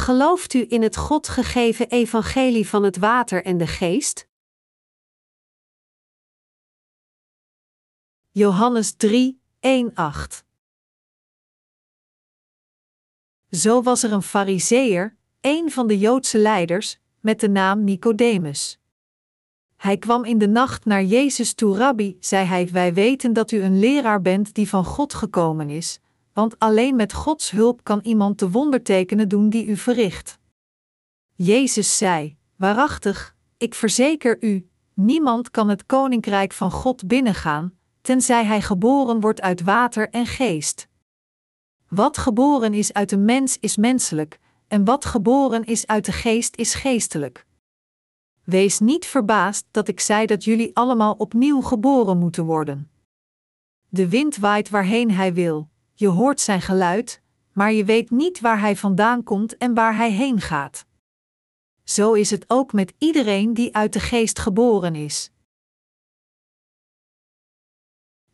Gelooft u in het God gegeven evangelie van het water en de geest? Johannes 3, 1, 8 Zo was er een fariseer, een van de Joodse leiders, met de naam Nicodemus. Hij kwam in de nacht naar Jezus toe, Rabbi, zei hij: Wij weten dat u een leraar bent die van God gekomen is, want alleen met Gods hulp kan iemand de wondertekenen doen die u verricht. Jezus zei: Waarachtig, ik verzeker u, niemand kan het koninkrijk van God binnengaan, tenzij hij geboren wordt uit water en geest. Wat geboren is uit de mens is menselijk, en wat geboren is uit de geest is geestelijk. Wees niet verbaasd dat ik zei dat jullie allemaal opnieuw geboren moeten worden. De wind waait waarheen hij wil, je hoort zijn geluid, maar je weet niet waar hij vandaan komt en waar hij heen gaat. Zo is het ook met iedereen die uit de geest geboren is.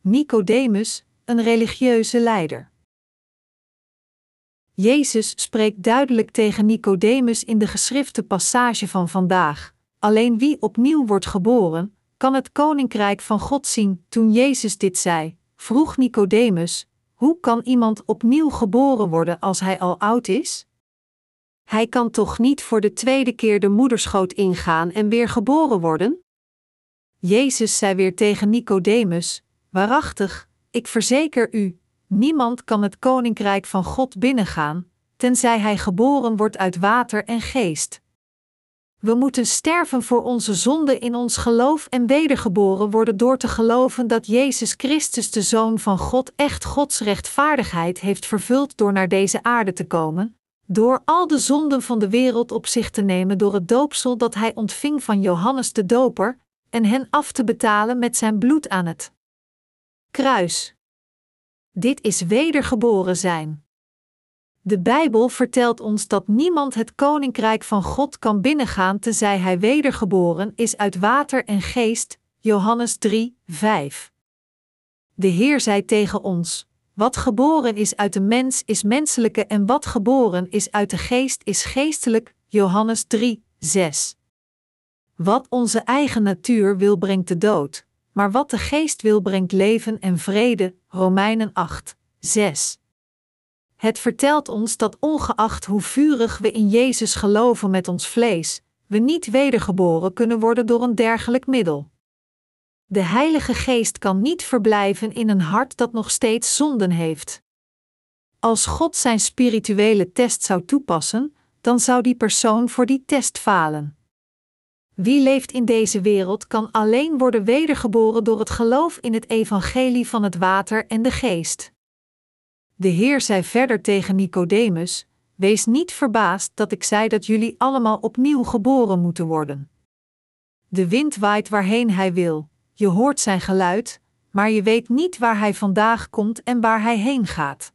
Nicodemus, een religieuze leider. Jezus spreekt duidelijk tegen Nicodemus in de geschrifte passage van vandaag. Alleen wie opnieuw wordt geboren, kan het koninkrijk van God zien. Toen Jezus dit zei, vroeg Nicodemus: Hoe kan iemand opnieuw geboren worden als hij al oud is? Hij kan toch niet voor de tweede keer de moederschoot ingaan en weer geboren worden? Jezus zei weer tegen Nicodemus: Waarachtig, ik verzeker u, niemand kan het koninkrijk van God binnengaan, tenzij hij geboren wordt uit water en geest. We moeten sterven voor onze zonde in ons geloof en wedergeboren worden door te geloven dat Jezus Christus, de Zoon van God, echt Gods rechtvaardigheid heeft vervuld door naar deze aarde te komen, door al de zonden van de wereld op zich te nemen door het doopsel dat hij ontving van Johannes de Doper, en hen af te betalen met zijn bloed aan het kruis. Dit is wedergeboren zijn. De Bijbel vertelt ons dat niemand het koninkrijk van God kan binnengaan tenzij hij wedergeboren is uit water en geest. Johannes 3, 5. De Heer zei tegen ons: Wat geboren is uit de mens is menselijke en wat geboren is uit de geest is geestelijk. Johannes 3, 6. Wat onze eigen natuur wil brengt de dood, maar wat de geest wil brengt leven en vrede. Romeinen 8, 6. Het vertelt ons dat ongeacht hoe vurig we in Jezus geloven met ons vlees, we niet wedergeboren kunnen worden door een dergelijk middel. De Heilige Geest kan niet verblijven in een hart dat nog steeds zonden heeft. Als God zijn spirituele test zou toepassen, dan zou die persoon voor die test falen. Wie leeft in deze wereld kan alleen worden wedergeboren door het geloof in het evangelie van het water en de geest. De Heer zei verder tegen Nicodemus: Wees niet verbaasd dat ik zei dat jullie allemaal opnieuw geboren moeten worden. De wind waait waarheen hij wil, je hoort zijn geluid, maar je weet niet waar hij vandaag komt en waar hij heen gaat.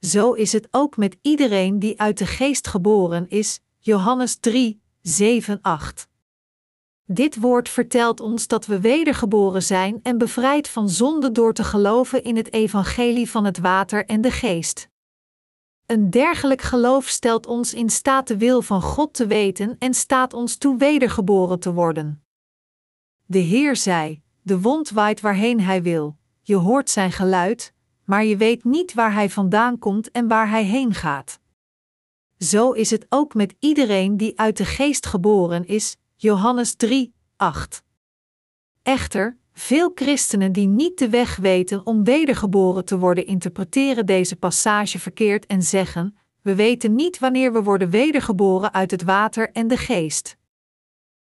Zo is het ook met iedereen die uit de geest geboren is. Johannes 3, 7, 8. Dit woord vertelt ons dat we wedergeboren zijn en bevrijd van zonde door te geloven in het evangelie van het water en de geest. Een dergelijk geloof stelt ons in staat de wil van God te weten en staat ons toe wedergeboren te worden. De Heer zei: De wond waait waarheen hij wil, je hoort zijn geluid, maar je weet niet waar hij vandaan komt en waar hij heen gaat. Zo is het ook met iedereen die uit de geest geboren is, Johannes 3, 8. Echter, veel christenen die niet de weg weten om wedergeboren te worden, interpreteren deze passage verkeerd en zeggen: We weten niet wanneer we worden wedergeboren uit het water en de geest.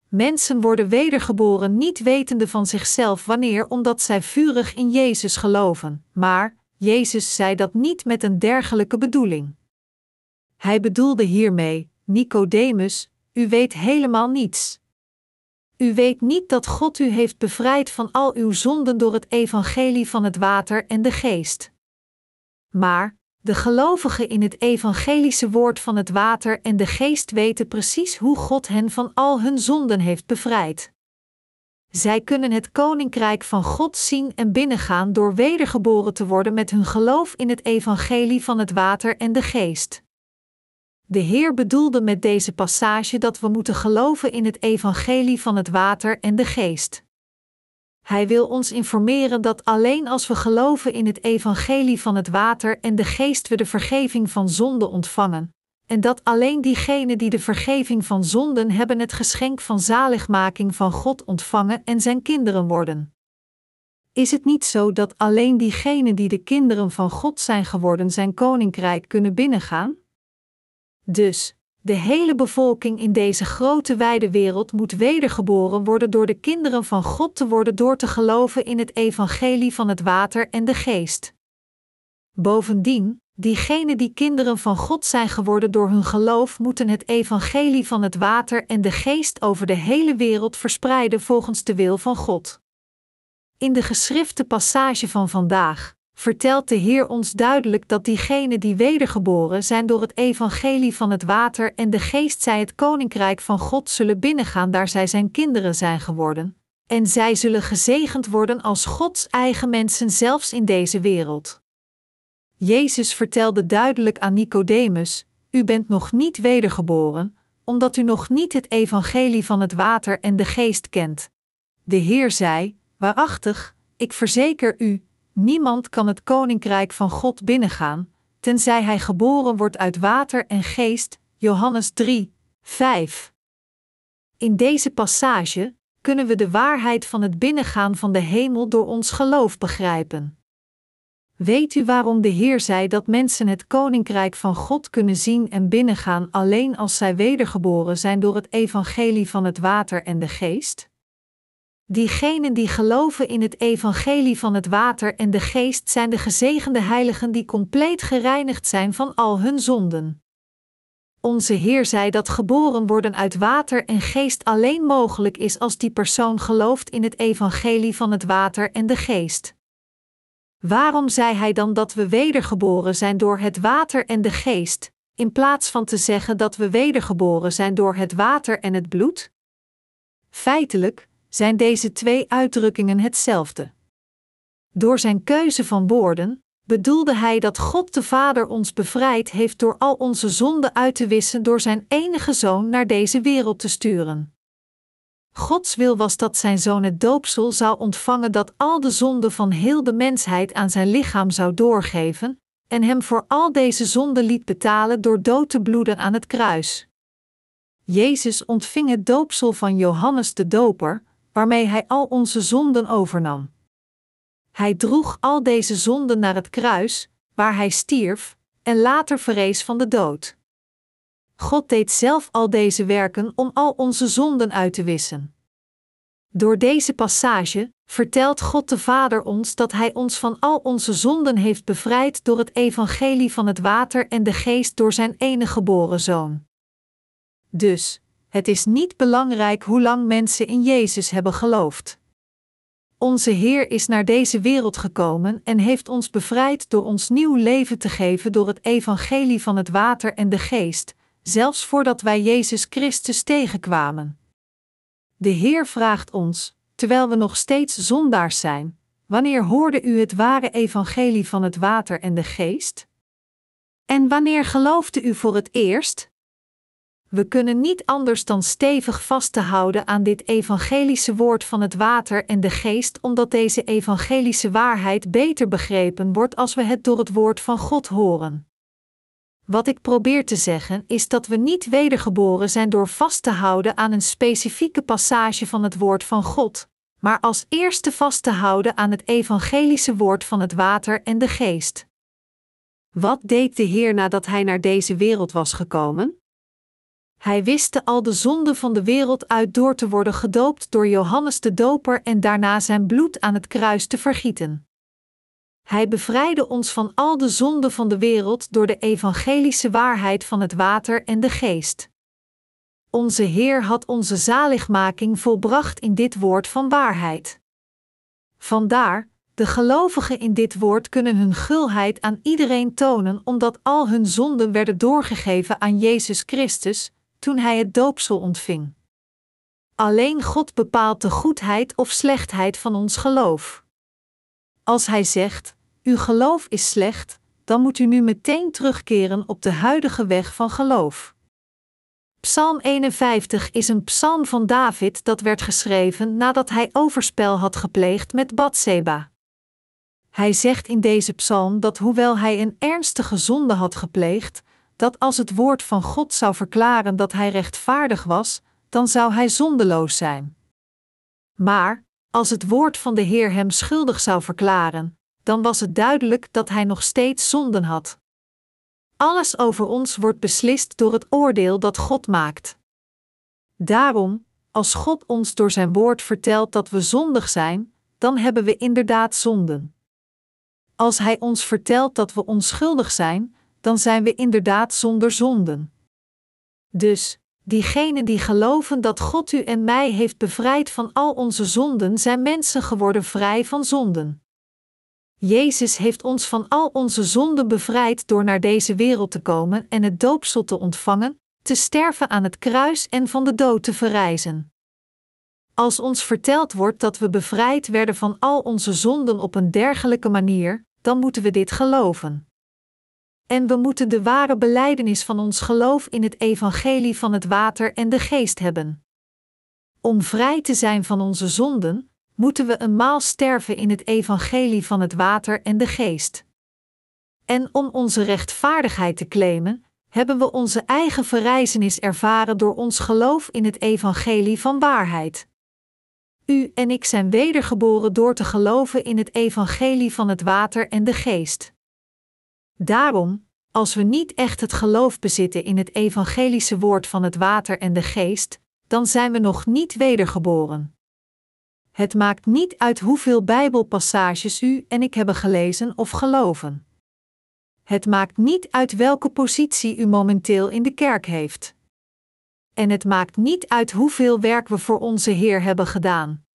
Mensen worden wedergeboren niet wetende van zichzelf wanneer, omdat zij vurig in Jezus geloven, maar Jezus zei dat niet met een dergelijke bedoeling. Hij bedoelde hiermee: Nicodemus, u weet helemaal niets. U weet niet dat God u heeft bevrijd van al uw zonden door het evangelie van het water en de geest. Maar, de gelovigen in het evangelische woord van het water en de geest weten precies hoe God hen van al hun zonden heeft bevrijd. Zij kunnen het koninkrijk van God zien en binnengaan door wedergeboren te worden met hun geloof in het evangelie van het water en de geest. De Heer bedoelde met deze passage dat we moeten geloven in het evangelie van het water en de geest. Hij wil ons informeren dat alleen als we geloven in het evangelie van het water en de geest we de vergeving van zonde ontvangen, en dat alleen diegenen die de vergeving van zonden hebben het geschenk van zaligmaking van God ontvangen en zijn kinderen worden. Is het niet zo dat alleen diegenen die de kinderen van God zijn geworden zijn koninkrijk kunnen binnengaan? Dus, de hele bevolking in deze grote wijde wereld moet wedergeboren worden door de kinderen van God te worden door te geloven in het evangelie van het water en de geest. Bovendien, diegenen die kinderen van God zijn geworden door hun geloof moeten het evangelie van het water en de geest over de hele wereld verspreiden volgens de wil van God. In de geschrifte passage van vandaag vertelt de Heer ons duidelijk dat diegenen die wedergeboren zijn door het evangelie van het water en de geest zij het koninkrijk van God zullen binnengaan daar zij zijn kinderen zijn geworden, en zij zullen gezegend worden als Gods eigen mensen zelfs in deze wereld. Jezus vertelde duidelijk aan Nicodemus: U bent nog niet wedergeboren, omdat u nog niet het evangelie van het water en de geest kent. De Heer zei: Waarachtig, ik verzeker u, niemand kan het koninkrijk van God binnengaan, tenzij hij geboren wordt uit water en geest. Johannes 3, 5. In deze passage kunnen we de waarheid van het binnengaan van de hemel door ons geloof begrijpen. Weet u waarom de Heer zei dat mensen het koninkrijk van God kunnen zien en binnengaan alleen als zij wedergeboren zijn door het evangelie van het water en de geest? Diegenen die geloven in het evangelie van het water en de geest zijn de gezegende heiligen die compleet gereinigd zijn van al hun zonden. Onze Heer zei dat geboren worden uit water en geest alleen mogelijk is als die persoon gelooft in het evangelie van het water en de geest. Waarom zei hij dan dat we wedergeboren zijn door het water en de geest, in plaats van te zeggen dat we wedergeboren zijn door het water en het bloed? Feitelijk zijn deze twee uitdrukkingen hetzelfde. Door zijn keuze van woorden bedoelde hij dat God de Vader ons bevrijd heeft door al onze zonden uit te wissen door zijn enige zoon naar deze wereld te sturen. Gods wil was dat zijn zoon het doopsel zou ontvangen dat al de zonden van heel de mensheid aan zijn lichaam zou doorgeven, en hem voor al deze zonden liet betalen door dood te bloeden aan het kruis. Jezus ontving het doopsel van Johannes de Doper, waarmee hij al onze zonden overnam. Hij droeg al deze zonden naar het kruis, waar hij stierf en later verrees van de dood. God deed zelf al deze werken om al onze zonden uit te wissen. Door deze passage vertelt God de Vader ons dat Hij ons van al onze zonden heeft bevrijd door het evangelie van het water en de geest door Zijn enige geboren Zoon. Dus, het is niet belangrijk hoe lang mensen in Jezus hebben geloofd. Onze Heer is naar deze wereld gekomen en heeft ons bevrijd door ons nieuw leven te geven door het evangelie van het water en de geest, zelfs voordat wij Jezus Christus tegenkwamen. De Heer vraagt ons, terwijl we nog steeds zondaars zijn: Wanneer hoorde u het ware evangelie van het water en de geest? En wanneer geloofde u voor het eerst? We kunnen niet anders dan stevig vast te houden aan dit evangelische woord van het water en de geest, omdat deze evangelische waarheid beter begrepen wordt als we het door het woord van God horen. Wat ik probeer te zeggen is dat we niet wedergeboren zijn door vast te houden aan een specifieke passage van het woord van God, maar als eerste vast te houden aan het evangelische woord van het water en de geest. Wat deed de Heer nadat hij naar deze wereld was gekomen? Hij wiste al de zonden van de wereld uit door te worden gedoopt door Johannes de Doper en daarna zijn bloed aan het kruis te vergieten. Hij bevrijdde ons van al de zonden van de wereld door de evangelische waarheid van het water en de geest. Onze Heer had onze zaligmaking volbracht in dit woord van waarheid. Vandaar, de gelovigen in dit woord kunnen hun gulheid aan iedereen tonen, omdat al hun zonden werden doorgegeven aan Jezus Christus, toen hij het doopsel ontving. Alleen God bepaalt de goedheid of slechtheid van ons geloof. Als hij zegt: Uw geloof is slecht, dan moet u nu meteen terugkeren op de huidige weg van geloof. Psalm 51 is een psalm van David dat werd geschreven nadat hij overspel had gepleegd met Bathseba. Hij zegt in deze psalm dat hoewel hij een ernstige zonde had gepleegd, dat als het woord van God zou verklaren dat hij rechtvaardig was, dan zou hij zondeloos zijn. Maar, als het woord van de Heer hem schuldig zou verklaren, dan was het duidelijk dat hij nog steeds zonden had. Alles over ons wordt beslist door het oordeel dat God maakt. Daarom, als God ons door zijn woord vertelt dat we zondig zijn, dan hebben we inderdaad zonden. Als Hij ons vertelt dat we onschuldig zijn, dan zijn we inderdaad zonder zonden. Dus, diegenen die geloven dat God u en mij heeft bevrijd van al onze zonden, zijn mensen geworden vrij van zonden. Jezus heeft ons van al onze zonden bevrijd door naar deze wereld te komen en het doopsel te ontvangen, te sterven aan het kruis en van de dood te verrijzen. Als ons verteld wordt dat we bevrijd werden van al onze zonden op een dergelijke manier, dan moeten we dit geloven. En we moeten de ware belijdenis van ons geloof in het evangelie van het water en de geest hebben. Om vrij te zijn van onze zonden, moeten we eenmaal sterven in het evangelie van het water en de geest. En om onze rechtvaardigheid te claimen, hebben we onze eigen verrijzenis ervaren door ons geloof in het evangelie van waarheid. U en ik zijn wedergeboren door te geloven in het evangelie van het water en de geest. Daarom, als we niet echt het geloof bezitten in het evangelische woord van het water en de geest, dan zijn we nog niet wedergeboren. Het maakt niet uit hoeveel Bijbelpassages u en ik hebben gelezen of geloven. Het maakt niet uit welke positie u momenteel in de kerk heeft. En het maakt niet uit hoeveel werk we voor onze Heer hebben gedaan.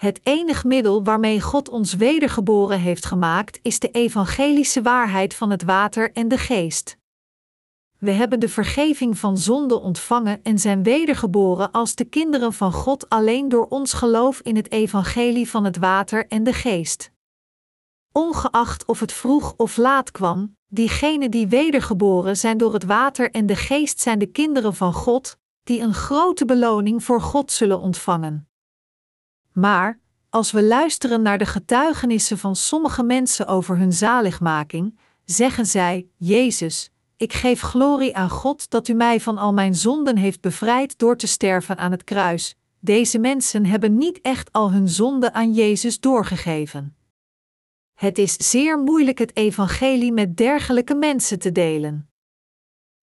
Het enig middel waarmee God ons wedergeboren heeft gemaakt is de evangelische waarheid van het water en de geest. We hebben de vergeving van zonde ontvangen en zijn wedergeboren als de kinderen van God alleen door ons geloof in het evangelie van het water en de geest. Ongeacht of het vroeg of laat kwam, diegenen die wedergeboren zijn door het water en de geest zijn de kinderen van God, die een grote beloning voor God zullen ontvangen. Maar, als we luisteren naar de getuigenissen van sommige mensen over hun zaligmaking, zeggen zij: Jezus, ik geef glorie aan God dat u mij van al mijn zonden heeft bevrijd door te sterven aan het kruis. Deze mensen hebben niet echt al hun zonden aan Jezus doorgegeven. Het is zeer moeilijk het evangelie met dergelijke mensen te delen.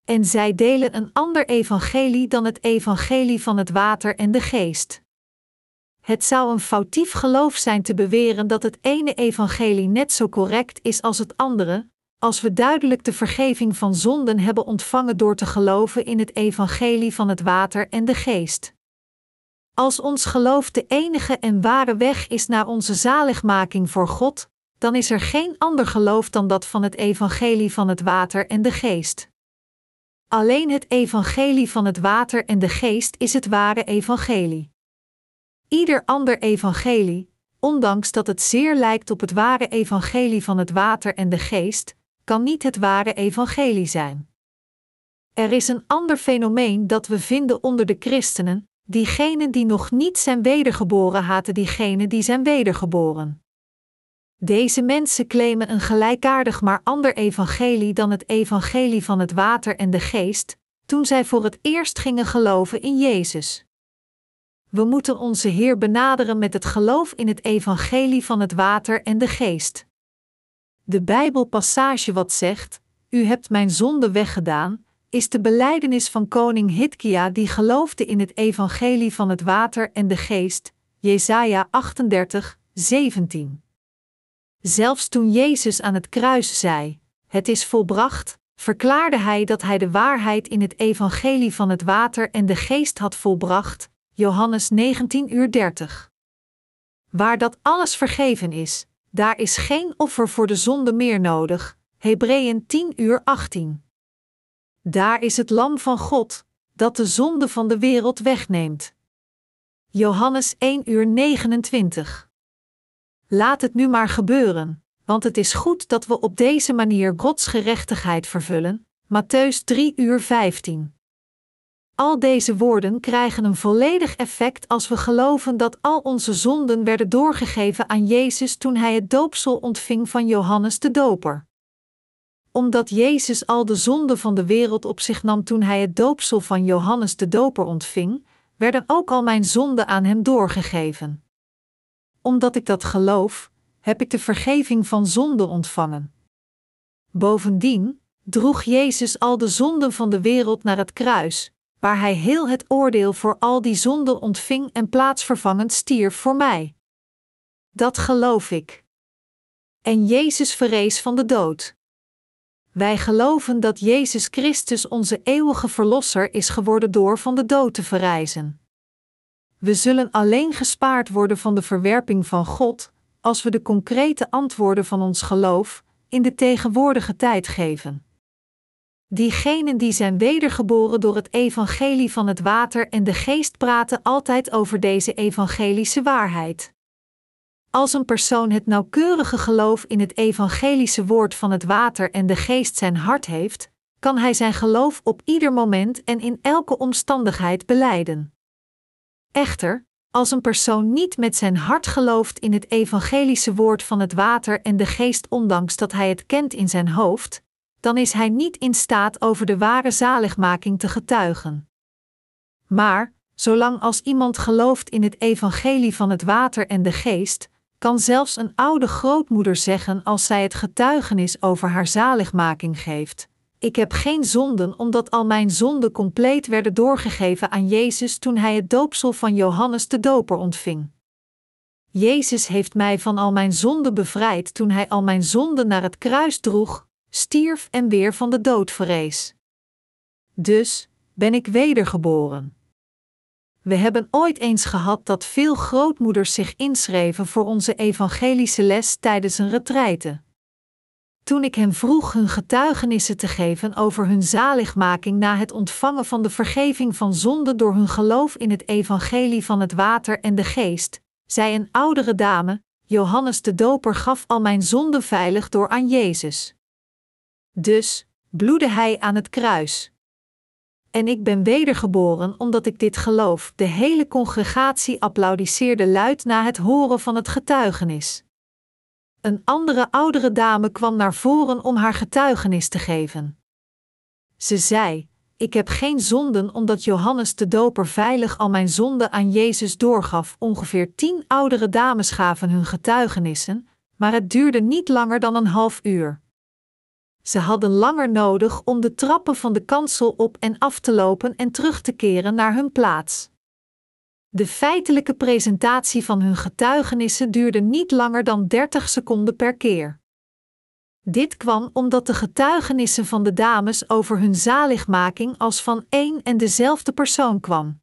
En zij delen een ander evangelie dan het evangelie van het water en de geest. Het zou een foutief geloof zijn te beweren dat het ene evangelie net zo correct is als het andere, als we duidelijk de vergeving van zonden hebben ontvangen door te geloven in het evangelie van het water en de geest. Als ons geloof de enige en ware weg is naar onze zaligmaking voor God, dan is er geen ander geloof dan dat van het evangelie van het water en de geest. Alleen het evangelie van het water en de geest is het ware evangelie. Ieder ander evangelie, ondanks dat het zeer lijkt op het ware evangelie van het water en de geest, kan niet het ware evangelie zijn. Er is een ander fenomeen dat we vinden onder de christenen: diegenen die nog niet zijn wedergeboren haten diegenen die zijn wedergeboren. Deze mensen claimen een gelijkaardig maar ander evangelie dan het evangelie van het water en de geest, toen zij voor het eerst gingen geloven in Jezus. We moeten onze Heer benaderen met het geloof in het evangelie van het water en de geest. De Bijbelpassage wat zegt: U hebt mijn zonde weggedaan, is de belijdenis van koning Hitkia die geloofde in het evangelie van het water en de geest. Jesaja 38, 17. Zelfs toen Jezus aan het kruis zei: Het is volbracht, verklaarde hij dat hij de waarheid in het evangelie van het water en de geest had volbracht. Johannes 19 uur 30. Waar dat alles vergeven is, daar is geen offer voor de zonde meer nodig. Hebreeën 10 uur 18. Daar is het lam van God, dat de zonde van de wereld wegneemt. Johannes 1 uur 29. Laat het nu maar gebeuren. want het is goed dat we op deze manier Gods gerechtigheid vervullen. Matthäus 3 uur 15. Al deze woorden krijgen een volledig effect als we geloven dat al onze zonden werden doorgegeven aan Jezus toen hij het doopsel ontving van Johannes de Doper. Omdat Jezus al de zonden van de wereld op zich nam toen hij het doopsel van Johannes de Doper ontving, werden ook al mijn zonden aan hem doorgegeven. Omdat ik dat geloof, heb ik de vergeving van zonde ontvangen. Bovendien droeg Jezus al de zonden van de wereld naar het kruis, waar hij heel het oordeel voor al die zonden ontving en plaatsvervangend stierf voor mij. Dat geloof ik. En Jezus verrees van de dood. Wij geloven dat Jezus Christus onze eeuwige Verlosser is geworden door van de dood te verrijzen. We zullen alleen gespaard worden van de verwerping van God als we de concrete antwoorden van ons geloof in de tegenwoordige tijd geven. Diegenen die zijn wedergeboren door het evangelie van het water en de geest praten altijd over deze evangelische waarheid. Als een persoon het nauwkeurige geloof in het evangelische woord van het water en de geest zijn hart heeft, kan hij zijn geloof op ieder moment en in elke omstandigheid beleiden. Echter, als een persoon niet met zijn hart gelooft in het evangelische woord van het water en de geest, ondanks dat hij het kent in zijn hoofd, dan is hij niet in staat over de ware zaligmaking te getuigen. Maar, zolang als iemand gelooft in het evangelie van het water en de geest, kan zelfs een oude grootmoeder zeggen als zij het getuigenis over haar zaligmaking geeft: Ik heb geen zonden, omdat al mijn zonden compleet werden doorgegeven aan Jezus toen hij het doopsel van Johannes de Doper ontving. Jezus heeft mij van al mijn zonden bevrijd toen hij al mijn zonden naar het kruis droeg, stierf en weer van de dood verrees. Dus ben ik wedergeboren. We hebben ooit eens gehad dat veel grootmoeders zich inschreven voor onze evangelische les tijdens een retraite. Toen ik hen vroeg hun getuigenissen te geven over hun zaligmaking na het ontvangen van de vergeving van zonde door hun geloof in het evangelie van het water en de geest, zei een oudere dame: Johannes de Doper gaf al mijn zonden veilig door aan Jezus. Dus bloedde hij aan het kruis. En ik ben wedergeboren omdat ik dit geloof. De hele congregatie applaudisseerde luid na het horen van het getuigenis. Een andere oudere dame kwam naar voren om haar getuigenis te geven. Ze zei: Ik heb geen zonden omdat Johannes de Doper veilig al mijn zonden aan Jezus doorgaf. Ongeveer tien oudere dames gaven hun getuigenissen, maar het duurde niet langer dan een half uur. Ze hadden langer nodig om de trappen van de kansel op en af te lopen en terug te keren naar hun plaats. De feitelijke presentatie van hun getuigenissen duurde niet langer dan 30 seconden per keer. Dit kwam omdat de getuigenissen van de dames over hun zaligmaking als van één en dezelfde persoon kwam.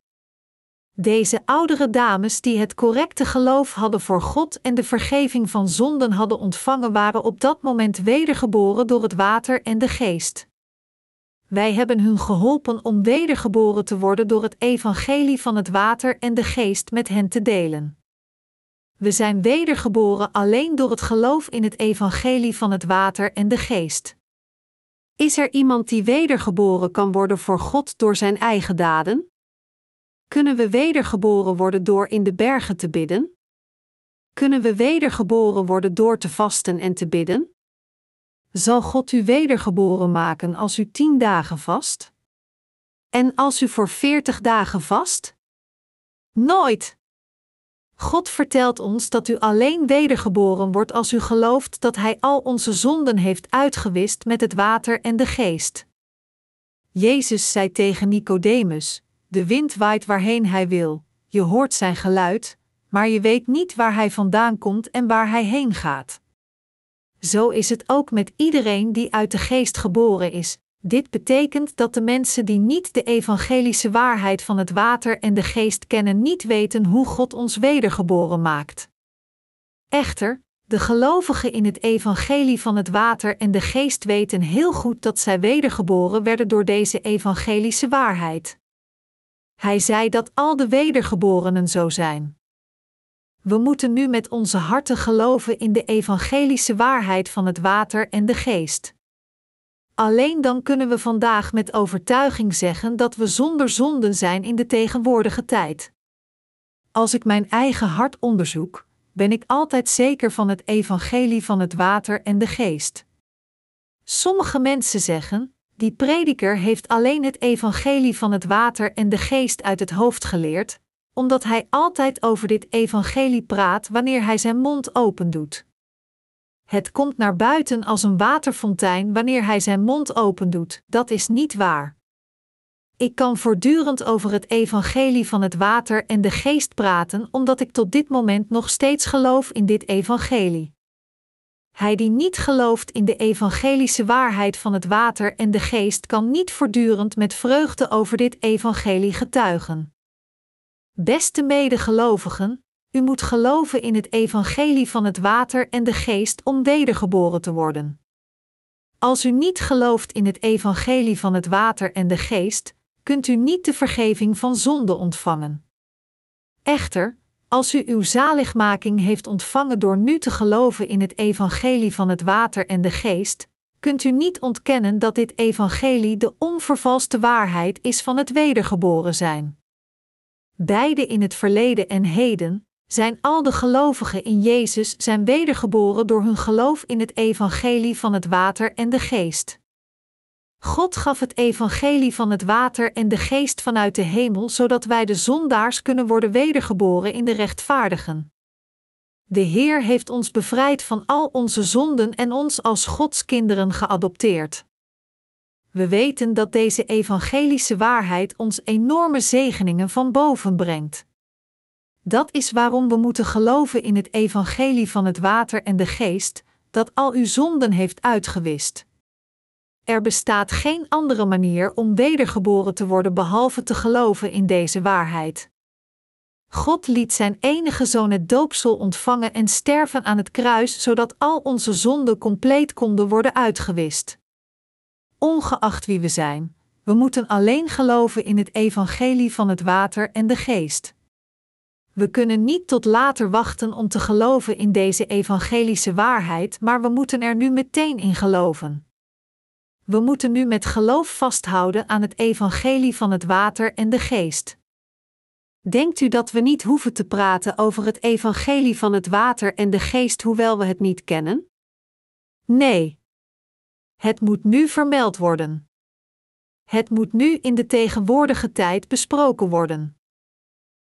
Deze oudere dames die het correcte geloof hadden voor God en de vergeving van zonden hadden ontvangen, waren op dat moment wedergeboren door het water en de geest. Wij hebben hun geholpen om wedergeboren te worden door het evangelie van het water en de geest met hen te delen. We zijn wedergeboren alleen door het geloof in het evangelie van het water en de geest. Is er iemand die wedergeboren kan worden voor God door zijn eigen daden? Kunnen we wedergeboren worden door in de bergen te bidden? Kunnen we wedergeboren worden door te vasten en te bidden? Zal God u wedergeboren maken als u tien dagen vast? En als u voor veertig dagen vast? Nooit! God vertelt ons dat u alleen wedergeboren wordt als u gelooft dat Hij al onze zonden heeft uitgewist met het water en de geest. Jezus zei tegen Nicodemus: de wind waait waarheen hij wil, je hoort zijn geluid, maar je weet niet waar hij vandaan komt en waar hij heen gaat. Zo is het ook met iedereen die uit de geest geboren is. Dit betekent dat de mensen die niet de evangelische waarheid van het water en de geest kennen, niet weten hoe God ons wedergeboren maakt. Echter, de gelovigen in het evangelie van het water en de geest weten heel goed dat zij wedergeboren werden door deze evangelische waarheid. Hij zei dat al de wedergeborenen zo zijn. We moeten nu met onze harten geloven in de evangelische waarheid van het water en de geest. Alleen dan kunnen we vandaag met overtuiging zeggen dat we zonder zonden zijn in de tegenwoordige tijd. Als ik mijn eigen hart onderzoek, ben ik altijd zeker van het evangelie van het water en de geest. Sommige mensen zeggen: die prediker heeft alleen het evangelie van het water en de geest uit het hoofd geleerd, omdat hij altijd over dit evangelie praat wanneer hij zijn mond opendoet. Het komt naar buiten als een waterfontein wanneer hij zijn mond opendoet, dat is niet waar. Ik kan voortdurend over het evangelie van het water en de geest praten, omdat ik tot dit moment nog steeds geloof in dit evangelie. Hij die niet gelooft in de evangelische waarheid van het water en de geest kan niet voortdurend met vreugde over dit evangelie getuigen. Beste medegelovigen, u moet geloven in het evangelie van het water en de geest om wedergeboren te worden. Als u niet gelooft in het evangelie van het water en de geest, kunt u niet de vergeving van zonde ontvangen. Echter, als u uw zaligmaking heeft ontvangen door nu te geloven in het evangelie van het water en de geest, kunt u niet ontkennen dat dit evangelie de onvervalste waarheid is van het wedergeboren zijn. Beide in het verleden en heden zijn al de gelovigen in Jezus zijn wedergeboren door hun geloof in het evangelie van het water en de geest. God gaf het evangelie van het water en de geest vanuit de hemel, zodat wij de zondaars kunnen worden wedergeboren in de rechtvaardigen. De Heer heeft ons bevrijd van al onze zonden en ons als Gods kinderen geadopteerd. We weten dat deze evangelische waarheid ons enorme zegeningen van boven brengt. Dat is waarom we moeten geloven in het evangelie van het water en de geest, dat al uw zonden heeft uitgewist. Er bestaat geen andere manier om wedergeboren te worden behalve te geloven in deze waarheid. God liet zijn enige zoon het doopsel ontvangen en sterven aan het kruis, zodat al onze zonden compleet konden worden uitgewist. Ongeacht wie we zijn, we moeten alleen geloven in het evangelie van het water en de geest. We kunnen niet tot later wachten om te geloven in deze evangelische waarheid, maar we moeten er nu meteen in geloven. We moeten nu met geloof vasthouden aan het evangelie van het water en de geest. Denkt u dat we niet hoeven te praten over het evangelie van het water en de geest hoewel we het niet kennen? Nee. Het moet nu vermeld worden. Het moet nu in de tegenwoordige tijd besproken worden.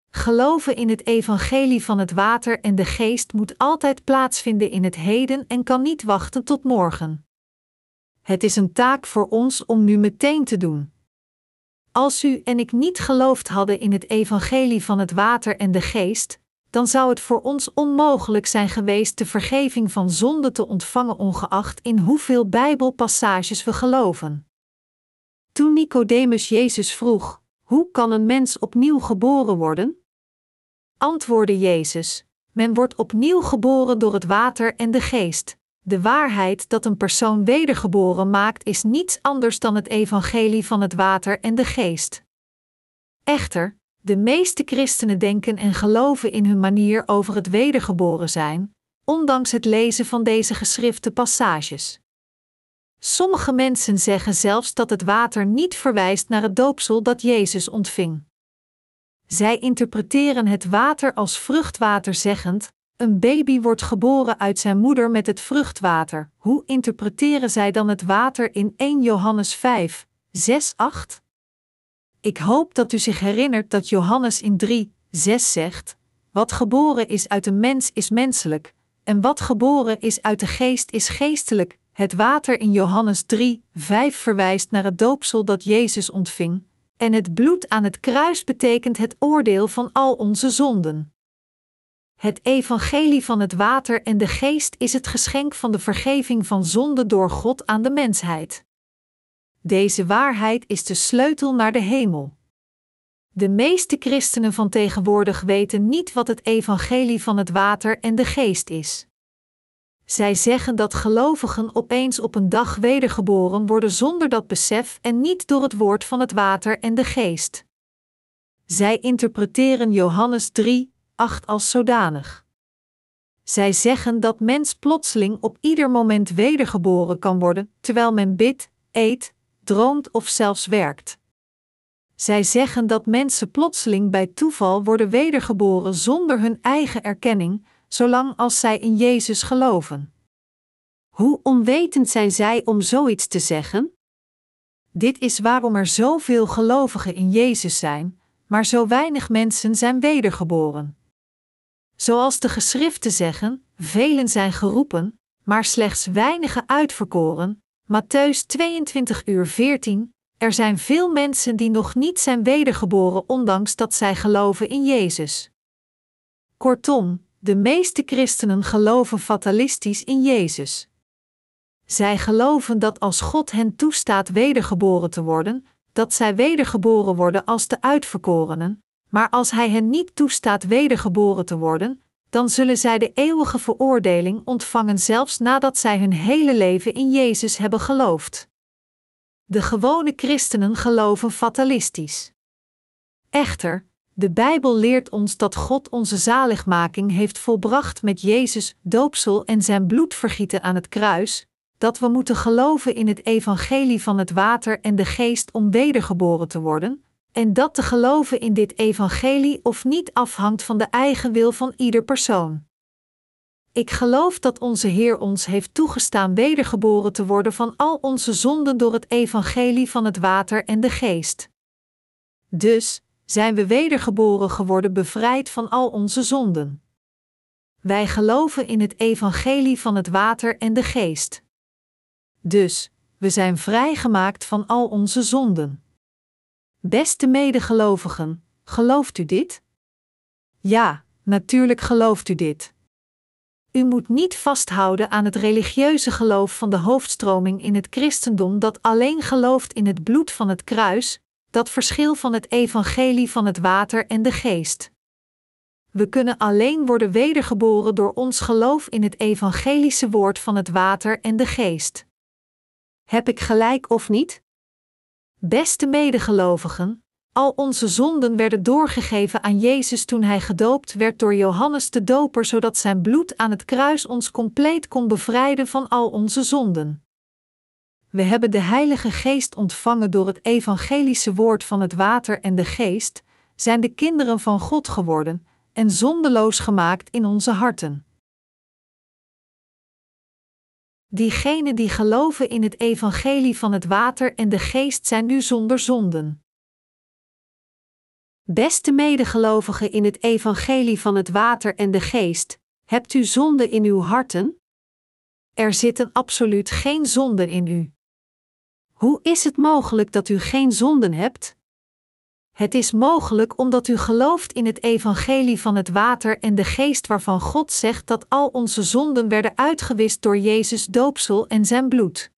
Geloven in het evangelie van het water en de geest moet altijd plaatsvinden in het heden en kan niet wachten tot morgen. Het is een taak voor ons om nu meteen te doen. Als u en ik niet geloofd hadden in het evangelie van het water en de geest, dan zou het voor ons onmogelijk zijn geweest de vergeving van zonde te ontvangen, ongeacht in hoeveel Bijbelpassages we geloven. Toen Nicodemus Jezus vroeg: Hoe kan een mens opnieuw geboren worden? Antwoordde Jezus: Men wordt opnieuw geboren door het water en de geest. De waarheid dat een persoon wedergeboren maakt is niets anders dan het evangelie van het water en de geest. Echter, de meeste christenen denken en geloven in hun manier over het wedergeboren zijn, ondanks het lezen van deze geschrifte passages. Sommige mensen zeggen zelfs dat het water niet verwijst naar het doopsel dat Jezus ontving. Zij interpreteren het water als vruchtwater, zeggend: een baby wordt geboren uit zijn moeder met het vruchtwater. Hoe interpreteren zij dan het water in 1 Johannes 5, 6, 8? Ik hoop dat u zich herinnert dat Johannes in 3, 6 zegt: Wat geboren is uit een mens is menselijk, en wat geboren is uit de geest is geestelijk. Het water in Johannes 3, 5 verwijst naar het doopsel dat Jezus ontving, en het bloed aan het kruis betekent het oordeel van al onze zonden. Het evangelie van het water en de geest is het geschenk van de vergeving van zonde door God aan de mensheid. Deze waarheid is de sleutel naar de hemel. De meeste christenen van tegenwoordig weten niet wat het evangelie van het water en de geest is. Zij zeggen dat gelovigen opeens op een dag wedergeboren worden zonder dat besef en niet door het woord van het water en de geest. Zij interpreteren Johannes 3, 8 als zodanig. Zij zeggen dat mens plotseling op ieder moment wedergeboren kan worden, terwijl men bidt, eet, droomt of zelfs werkt. Zij zeggen dat mensen plotseling bij toeval worden wedergeboren zonder hun eigen erkenning, zolang als zij in Jezus geloven. Hoe onwetend zijn zij om zoiets te zeggen? Dit is waarom er zoveel gelovigen in Jezus zijn, maar zo weinig mensen zijn wedergeboren. Zoals de geschriften zeggen: velen zijn geroepen, maar slechts weinigen uitverkoren. Matthäus 22 uur 14. Er zijn veel mensen die nog niet zijn wedergeboren, ondanks dat zij geloven in Jezus. Kortom, de meeste christenen geloven fatalistisch in Jezus. Zij geloven dat als God hen toestaat wedergeboren te worden, dat zij wedergeboren worden als de uitverkorenen, maar als Hij hen niet toestaat wedergeboren te worden, dan zullen zij de eeuwige veroordeling ontvangen zelfs nadat zij hun hele leven in Jezus hebben geloofd. De gewone christenen geloven fatalistisch. Echter, de Bijbel leert ons dat God onze zaligmaking heeft volbracht met Jezus, doopsel en zijn bloedvergieten aan het kruis, dat we moeten geloven in het evangelie van het water en de geest om wedergeboren te worden, en dat te geloven in dit evangelie of niet afhangt van de eigen wil van ieder persoon. Ik geloof dat onze Heer ons heeft toegestaan wedergeboren te worden van al onze zonden door het evangelie van het water en de geest. Dus zijn we wedergeboren geworden bevrijd van al onze zonden. Wij geloven in het evangelie van het water en de geest. Dus, we zijn vrijgemaakt van al onze zonden. Beste medegelovigen, gelooft u dit? Ja, natuurlijk gelooft u dit. U moet niet vasthouden aan het religieuze geloof van de hoofdstroming in het christendom dat alleen gelooft in het bloed van het kruis, dat verschil van het evangelie van het water en de geest. We kunnen alleen worden wedergeboren door ons geloof in het evangelische woord van het water en de geest. Heb ik gelijk of niet? Beste medegelovigen, al onze zonden werden doorgegeven aan Jezus toen hij gedoopt werd door Johannes de Doper, zodat zijn bloed aan het kruis ons compleet kon bevrijden van al onze zonden. We hebben de Heilige Geest ontvangen door het evangelische woord van het water en de geest, zijn de kinderen van God geworden en zondeloos gemaakt in onze harten. Diegenen die geloven in het evangelie van het water en de geest zijn nu zonder zonden. Beste medegelovigen in het evangelie van het water en de geest, hebt u zonde in uw harten? Er zitten absoluut geen zonden in u. Hoe is het mogelijk dat u geen zonden hebt? Het is mogelijk omdat u gelooft in het evangelie van het water en de geest waarvan God zegt dat al onze zonden werden uitgewist door Jezus doopsel en zijn bloed.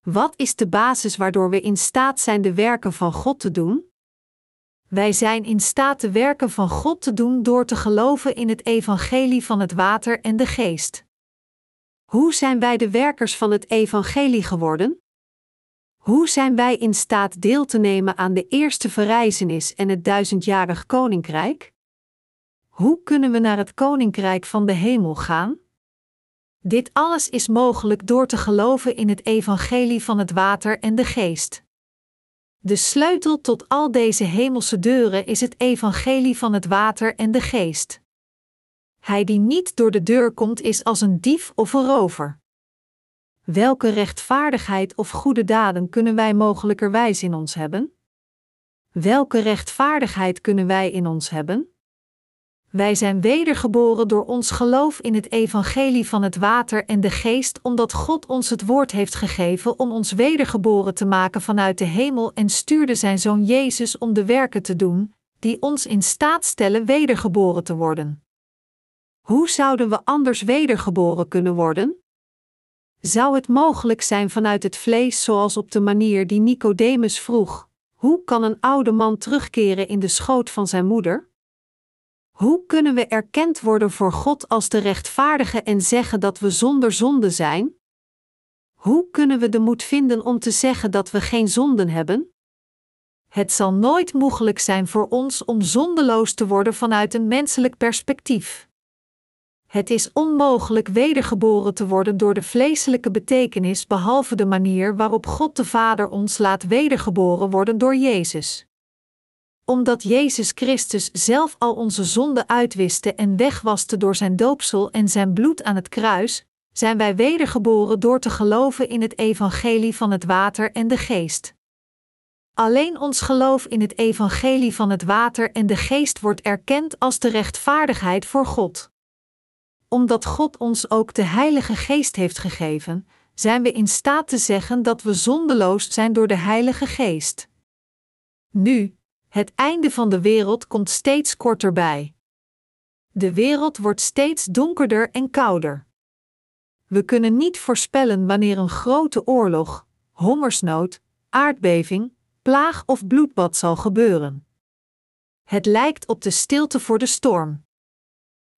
Wat is de basis waardoor we in staat zijn de werken van God te doen? Wij zijn in staat de werken van God te doen door te geloven in het evangelie van het water en de geest. Hoe zijn wij de werkers van het evangelie geworden? Hoe zijn wij in staat deel te nemen aan de eerste verrijzenis en het duizendjarig koninkrijk? Hoe kunnen we naar het koninkrijk van de hemel gaan? Dit alles is mogelijk door te geloven in het evangelie van het water en de geest. De sleutel tot al deze hemelse deuren is het evangelie van het water en de geest. Hij die niet door de deur komt is als een dief of een rover. Welke rechtvaardigheid of goede daden kunnen wij mogelijkerwijs in ons hebben? Welke rechtvaardigheid kunnen wij in ons hebben? Wij zijn wedergeboren door ons geloof in het evangelie van het water en de geest, omdat God ons het woord heeft gegeven om ons wedergeboren te maken vanuit de hemel en stuurde zijn zoon Jezus om de werken te doen, die ons in staat stellen wedergeboren te worden. Hoe zouden we anders wedergeboren kunnen worden? Zou het mogelijk zijn vanuit het vlees, zoals op de manier die Nicodemus vroeg: hoe kan een oude man terugkeren in de schoot van zijn moeder? Hoe kunnen we erkend worden voor God als de rechtvaardige en zeggen dat we zonder zonde zijn? Hoe kunnen we de moed vinden om te zeggen dat we geen zonden hebben? Het zal nooit mogelijk zijn voor ons om zondeloos te worden vanuit een menselijk perspectief. Het is onmogelijk wedergeboren te worden door de vleeselijke betekenis, behalve de manier waarop God de Vader ons laat wedergeboren worden door Jezus. Omdat Jezus Christus zelf al onze zonden uitwiste en wegwaste door zijn doopsel en zijn bloed aan het kruis, zijn wij wedergeboren door te geloven in het evangelie van het water en de geest. Alleen ons geloof in het evangelie van het water en de geest wordt erkend als de rechtvaardigheid voor God. Omdat God ons ook de Heilige Geest heeft gegeven, zijn we in staat te zeggen dat we zondeloos zijn door de Heilige Geest. Nu, het einde van de wereld komt steeds korter bij. De wereld wordt steeds donkerder en kouder. We kunnen niet voorspellen wanneer een grote oorlog, hongersnood, aardbeving, plaag of bloedbad zal gebeuren. Het lijkt op de stilte voor de storm.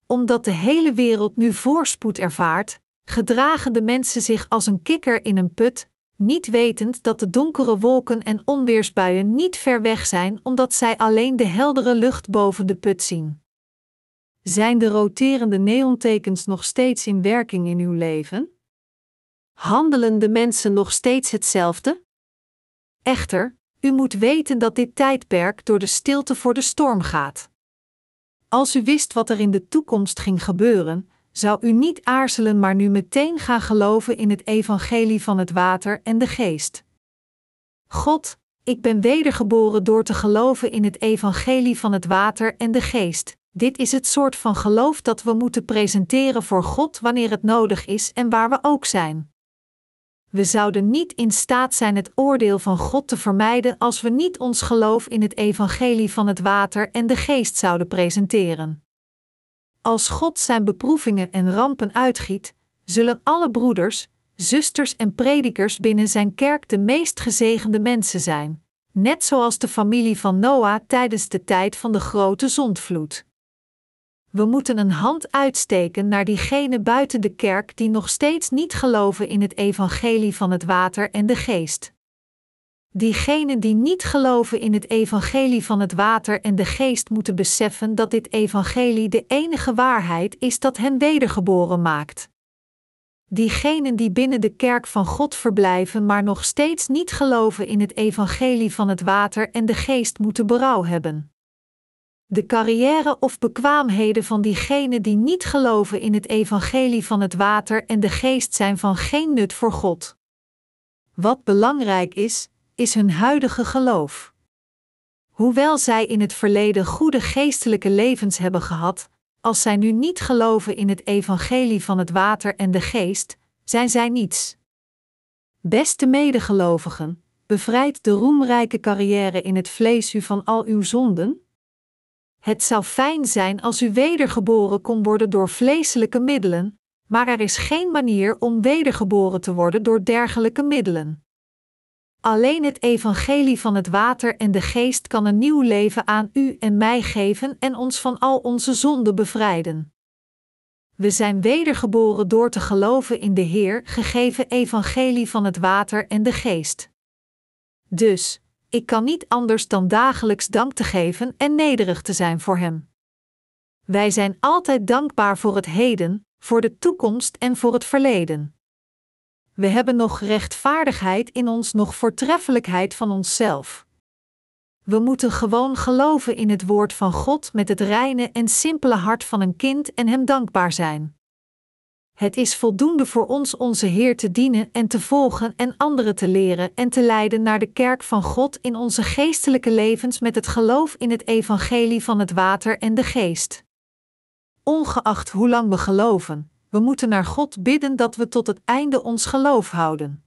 Omdat de hele wereld nu voorspoed ervaart, gedragen de mensen zich als een kikker in een put, niet wetend dat de donkere wolken en onweersbuien niet ver weg zijn, omdat zij alleen de heldere lucht boven de put zien. Zijn de roterende neontekens nog steeds in werking in uw leven? Handelen de mensen nog steeds hetzelfde? Echter, u moet weten dat dit tijdperk door de stilte voor de storm gaat. Als u wist wat er in de toekomst ging gebeuren, zou u niet aarzelen, maar nu meteen gaan geloven in het evangelie van het water en de geest. God, ik ben wedergeboren door te geloven in het evangelie van het water en de geest. Dit is het soort van geloof dat we moeten presenteren voor God wanneer het nodig is en waar we ook zijn. We zouden niet in staat zijn het oordeel van God te vermijden als we niet ons geloof in het evangelie van het water en de geest zouden presenteren. Als God zijn beproevingen en rampen uitgiet, zullen alle broeders, zusters en predikers binnen zijn kerk de meest gezegende mensen zijn, net zoals de familie van Noah tijdens de tijd van de grote zondvloed. We moeten een hand uitsteken naar diegenen buiten de kerk die nog steeds niet geloven in het evangelie van het water en de geest. Diegenen die niet geloven in het evangelie van het water en de geest moeten beseffen dat dit evangelie de enige waarheid is dat hen wedergeboren maakt. Diegenen die binnen de kerk van God verblijven, maar nog steeds niet geloven in het evangelie van het water en de geest, moeten berouw hebben. De carrière of bekwaamheden van diegenen die niet geloven in het evangelie van het water en de geest zijn van geen nut voor God. Wat belangrijk is, is hun huidige geloof. Hoewel zij in het verleden goede geestelijke levens hebben gehad, als zij nu niet geloven in het evangelie van het water en de geest, zijn zij niets. Beste medegelovigen, bevrijd de roemrijke carrière in het vlees u van al uw zonden? Het zou fijn zijn als u wedergeboren kon worden door vleeselijke middelen, maar er is geen manier om wedergeboren te worden door dergelijke middelen. Alleen het evangelie van het water en de geest kan een nieuw leven aan u en mij geven en ons van al onze zonden bevrijden. We zijn wedergeboren door te geloven in de Heer, gegeven evangelie van het water en de geest. Dus, ik kan niet anders dan dagelijks dank te geven en nederig te zijn voor Hem. Wij zijn altijd dankbaar voor het heden, voor de toekomst en voor het verleden. We hebben nog rechtvaardigheid in ons, nog voortreffelijkheid van onszelf. We moeten gewoon geloven in het woord van God met het reine en simpele hart van een kind en Hem dankbaar zijn. Het is voldoende voor ons onze Heer te dienen en te volgen en anderen te leren en te leiden naar de kerk van God in onze geestelijke levens met het geloof in het evangelie van het water en de geest. Ongeacht hoe lang we geloven, we moeten naar God bidden dat we tot het einde ons geloof houden.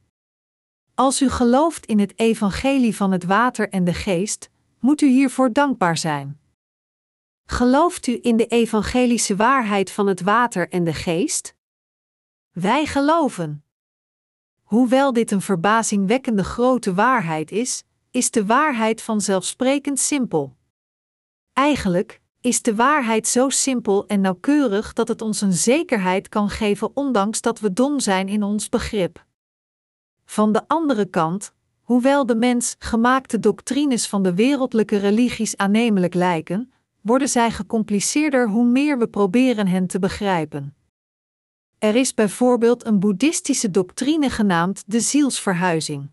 Als u gelooft in het evangelie van het water en de geest, moet u hiervoor dankbaar zijn. Gelooft u in de evangelische waarheid van het water en de geest? Wij geloven. Hoewel dit een verbazingwekkende grote waarheid is, is de waarheid vanzelfsprekend simpel. Eigenlijk is de waarheid zo simpel en nauwkeurig dat het ons een zekerheid kan geven, ondanks dat we dom zijn in ons begrip. Van de andere kant, hoewel de mens gemaakte doctrines van de wereldlijke religies aannemelijk lijken, worden zij gecompliceerder hoe meer we proberen hen te begrijpen. Er is bijvoorbeeld een boeddhistische doctrine genaamd de zielsverhuizing.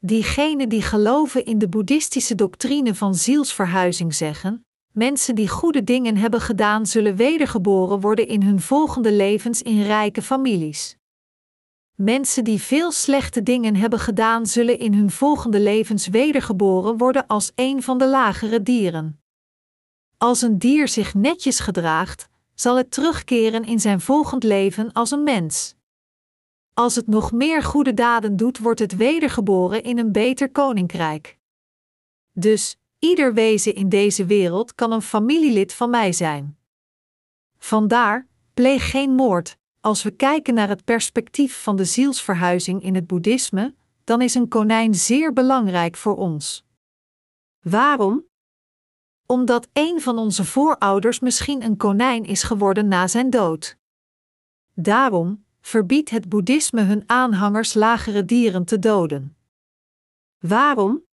Diegenen die geloven in de boeddhistische doctrine van zielsverhuizing zeggen: mensen die goede dingen hebben gedaan, zullen wedergeboren worden in hun volgende levens in rijke families. Mensen die veel slechte dingen hebben gedaan, zullen in hun volgende levens wedergeboren worden als een van de lagere dieren. Als een dier zich netjes gedraagt, zal het terugkeren in zijn volgend leven als een mens. Als het nog meer goede daden doet, wordt het wedergeboren in een beter koninkrijk. Dus, ieder wezen in deze wereld kan een familielid van mij zijn. Vandaar, pleeg geen moord. Als we kijken naar het perspectief van de zielsverhuizing in het boeddhisme, dan is een konijn zeer belangrijk voor ons. Waarom? Omdat een van onze voorouders misschien een konijn is geworden na zijn dood. Daarom, verbiedt het boeddhisme hun aanhangers lagere dieren te doden. Waarom?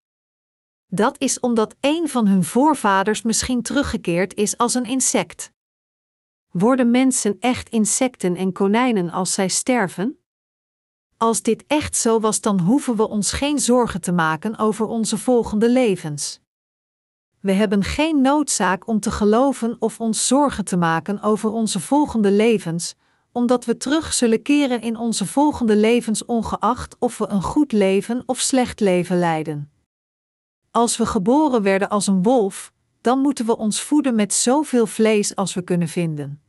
Dat is omdat een van hun voorvaders misschien teruggekeerd is als een insect. Worden mensen echt insecten en konijnen als zij sterven? Als dit echt zo was, dan hoeven we ons geen zorgen te maken over onze volgende levens. We hebben geen noodzaak om te geloven of ons zorgen te maken over onze volgende levens, omdat we terug zullen keren in onze volgende levens, ongeacht of we een goed leven of slecht leven leiden. Als we geboren werden als een wolf, dan moeten we ons voeden met zoveel vlees als we kunnen vinden.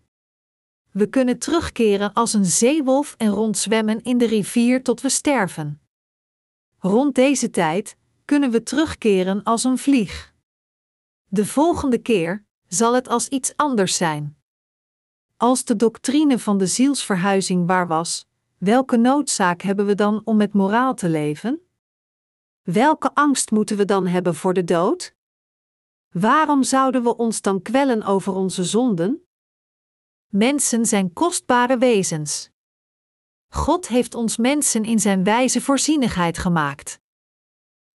We kunnen terugkeren als een zeewolf en rondzwemmen in de rivier tot we sterven. Rond deze tijd kunnen we terugkeren als een vlieg. De volgende keer zal het als iets anders zijn. Als de doctrine van de zielsverhuizing waar was, welke noodzaak hebben we dan om met moraal te leven? Welke angst moeten we dan hebben voor de dood? Waarom zouden we ons dan kwellen over onze zonden? Mensen zijn kostbare wezens. God heeft ons mensen in zijn wijze voorzienigheid gemaakt.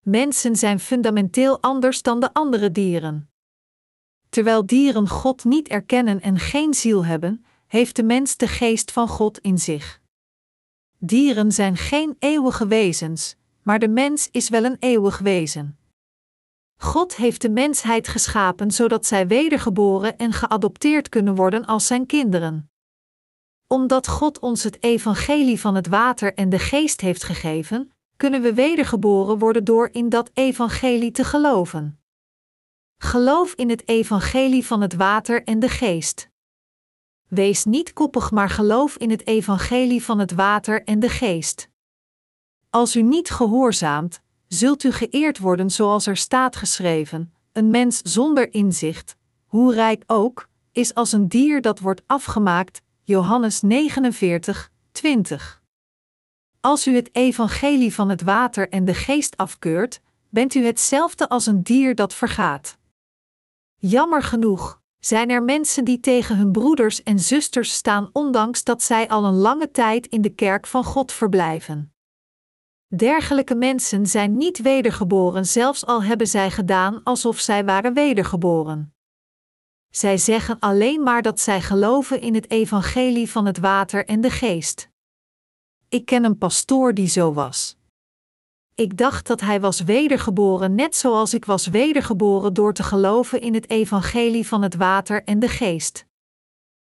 Mensen zijn fundamenteel anders dan de andere dieren. Terwijl dieren God niet erkennen en geen ziel hebben, heeft de mens de geest van God in zich. Dieren zijn geen eeuwige wezens, maar de mens is wel een eeuwig wezen. God heeft de mensheid geschapen zodat zij wedergeboren en geadopteerd kunnen worden als zijn kinderen. Omdat God ons het evangelie van het water en de geest heeft gegeven, kunnen we wedergeboren worden door in dat evangelie te geloven. Geloof in het evangelie van het water en de geest. Wees niet koppig, maar geloof in het evangelie van het water en de geest. Als u niet gehoorzaamt, zult u geëerd worden zoals er staat geschreven: een mens zonder inzicht, hoe rijk ook, is als een dier dat wordt afgemaakt. Johannes 49, 20. Als u het evangelie van het water en de geest afkeurt, bent u hetzelfde als een dier dat vergaat. Jammer genoeg zijn er mensen die tegen hun broeders en zusters staan, ondanks dat zij al een lange tijd in de kerk van God verblijven. Dergelijke mensen zijn niet wedergeboren, zelfs al hebben zij gedaan alsof zij waren wedergeboren. Zij zeggen alleen maar dat zij geloven in het evangelie van het water en de geest. Ik ken een pastoor die zo was. Ik dacht dat hij was wedergeboren, net zoals ik was wedergeboren door te geloven in het evangelie van het water en de geest.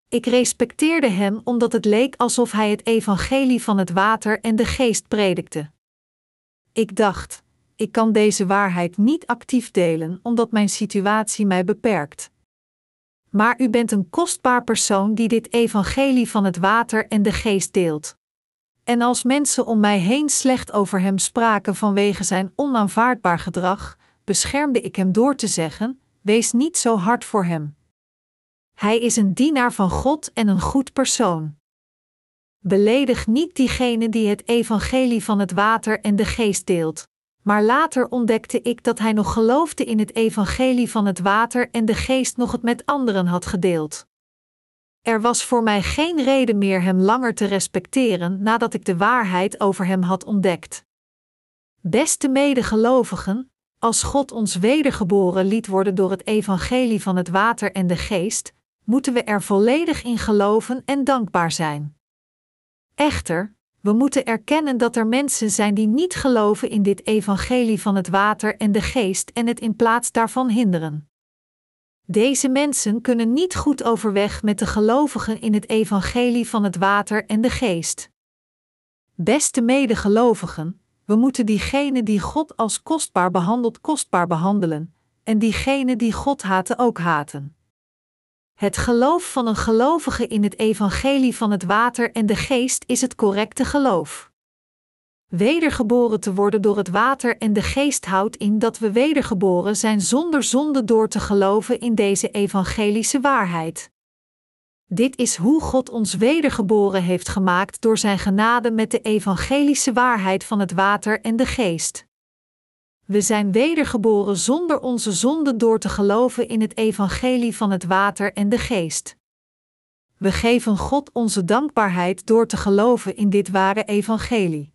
Ik respecteerde hem omdat het leek alsof hij het evangelie van het water en de geest predikte. Ik dacht, ik kan deze waarheid niet actief delen omdat mijn situatie mij beperkt. Maar u bent een kostbaar persoon die dit evangelie van het water en de geest deelt. En als mensen om mij heen slecht over hem spraken vanwege zijn onaanvaardbaar gedrag, beschermde ik hem door te zeggen: Wees niet zo hard voor hem. Hij is een dienaar van God en een goed persoon. Beledig niet diegene die het evangelie van het water en de geest deelt. Maar later ontdekte ik dat hij nog geloofde in het evangelie van het water en de geest nog het met anderen had gedeeld. Er was voor mij geen reden meer hem langer te respecteren nadat ik de waarheid over hem had ontdekt. Beste medegelovigen, als God ons wedergeboren liet worden door het evangelie van het water en de geest, moeten we er volledig in geloven en dankbaar zijn. Echter, we moeten erkennen dat er mensen zijn die niet geloven in dit evangelie van het water en de geest en het in plaats daarvan hinderen. Deze mensen kunnen niet goed overweg met de gelovigen in het evangelie van het water en de geest. Beste medegelovigen, we moeten diegenen die God als kostbaar behandelt kostbaar behandelen, en diegenen die God haten ook haten. Het geloof van een gelovige in het evangelie van het water en de geest is het correcte geloof. Wedergeboren te worden door het water en de geest houdt in dat we wedergeboren zijn zonder zonde door te geloven in deze evangelische waarheid. Dit is hoe God ons wedergeboren heeft gemaakt door Zijn genade met de evangelische waarheid van het water en de geest. We zijn wedergeboren zonder onze zonde door te geloven in het evangelie van het water en de geest. We geven God onze dankbaarheid door te geloven in dit ware evangelie.